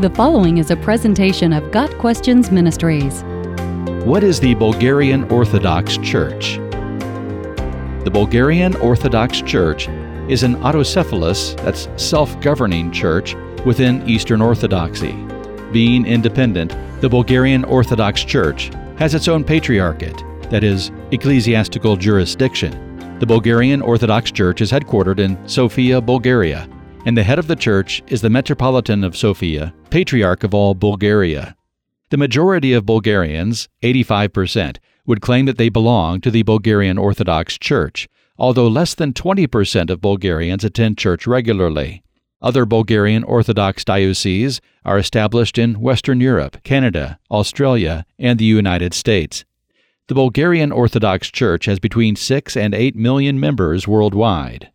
The following is a presentation of Got Questions Ministries. What is the Bulgarian Orthodox Church? The Bulgarian Orthodox Church is an autocephalous, that's self governing church within Eastern Orthodoxy. Being independent, the Bulgarian Orthodox Church has its own patriarchate, that is, ecclesiastical jurisdiction. The Bulgarian Orthodox Church is headquartered in Sofia, Bulgaria, and the head of the church is the Metropolitan of Sofia, Patriarch of all Bulgaria. The majority of Bulgarians, 85%, would claim that they belong to the Bulgarian Orthodox Church, although less than 20% of Bulgarians attend church regularly. Other Bulgarian Orthodox dioceses are established in Western Europe, Canada, Australia, and the United States. The Bulgarian Orthodox Church has between 6 and 8 million members worldwide.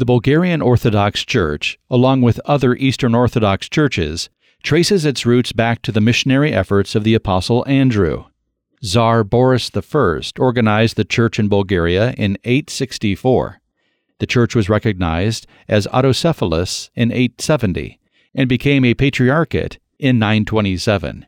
The Bulgarian Orthodox Church, along with other Eastern Orthodox churches, traces its roots back to the missionary efforts of the Apostle Andrew. Tsar Boris I organized the church in Bulgaria in 864. The church was recognized as autocephalous in 870 and became a patriarchate in 927.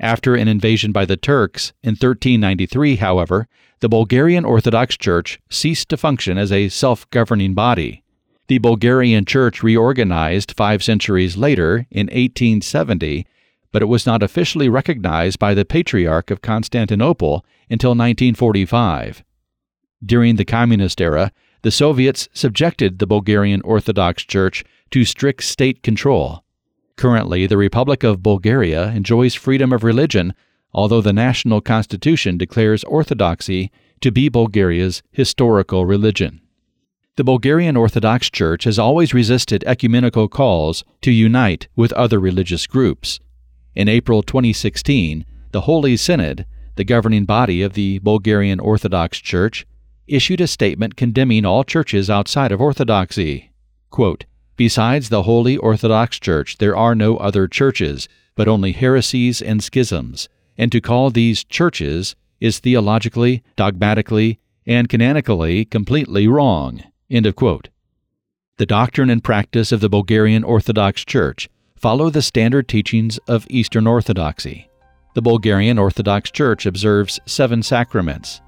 After an invasion by the Turks in 1393, however, the Bulgarian Orthodox Church ceased to function as a self governing body. The Bulgarian Church reorganized five centuries later in 1870, but it was not officially recognized by the Patriarch of Constantinople until 1945. During the Communist era, the Soviets subjected the Bulgarian Orthodox Church to strict state control. Currently, the Republic of Bulgaria enjoys freedom of religion although the national constitution declares Orthodoxy to be Bulgaria's historical religion. The Bulgarian Orthodox Church has always resisted ecumenical calls to unite with other religious groups. In April 2016, the Holy Synod, the governing body of the Bulgarian Orthodox Church, issued a statement condemning all churches outside of Orthodoxy. Quote, Besides the Holy Orthodox Church, there are no other churches, but only heresies and schisms and to call these churches is theologically, dogmatically, and canonically completely wrong. End of quote. The doctrine and practice of the Bulgarian Orthodox Church follow the standard teachings of Eastern Orthodoxy. The Bulgarian Orthodox Church observes seven sacraments,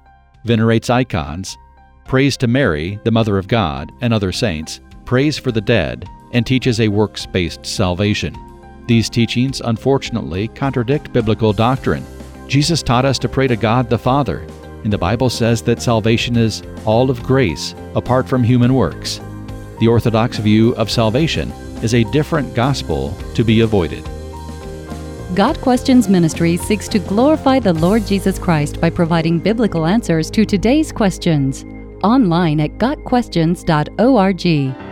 venerates icons, prays to Mary, the Mother of God, and other saints, prays for the dead, and teaches a works based salvation. These teachings, unfortunately, contradict biblical doctrine. Jesus taught us to pray to God the Father, and the Bible says that salvation is all of grace, apart from human works. The Orthodox view of salvation is a different gospel to be avoided. Got Questions Ministry seeks to glorify the Lord Jesus Christ by providing biblical answers to today's questions. Online at GotQuestions.org.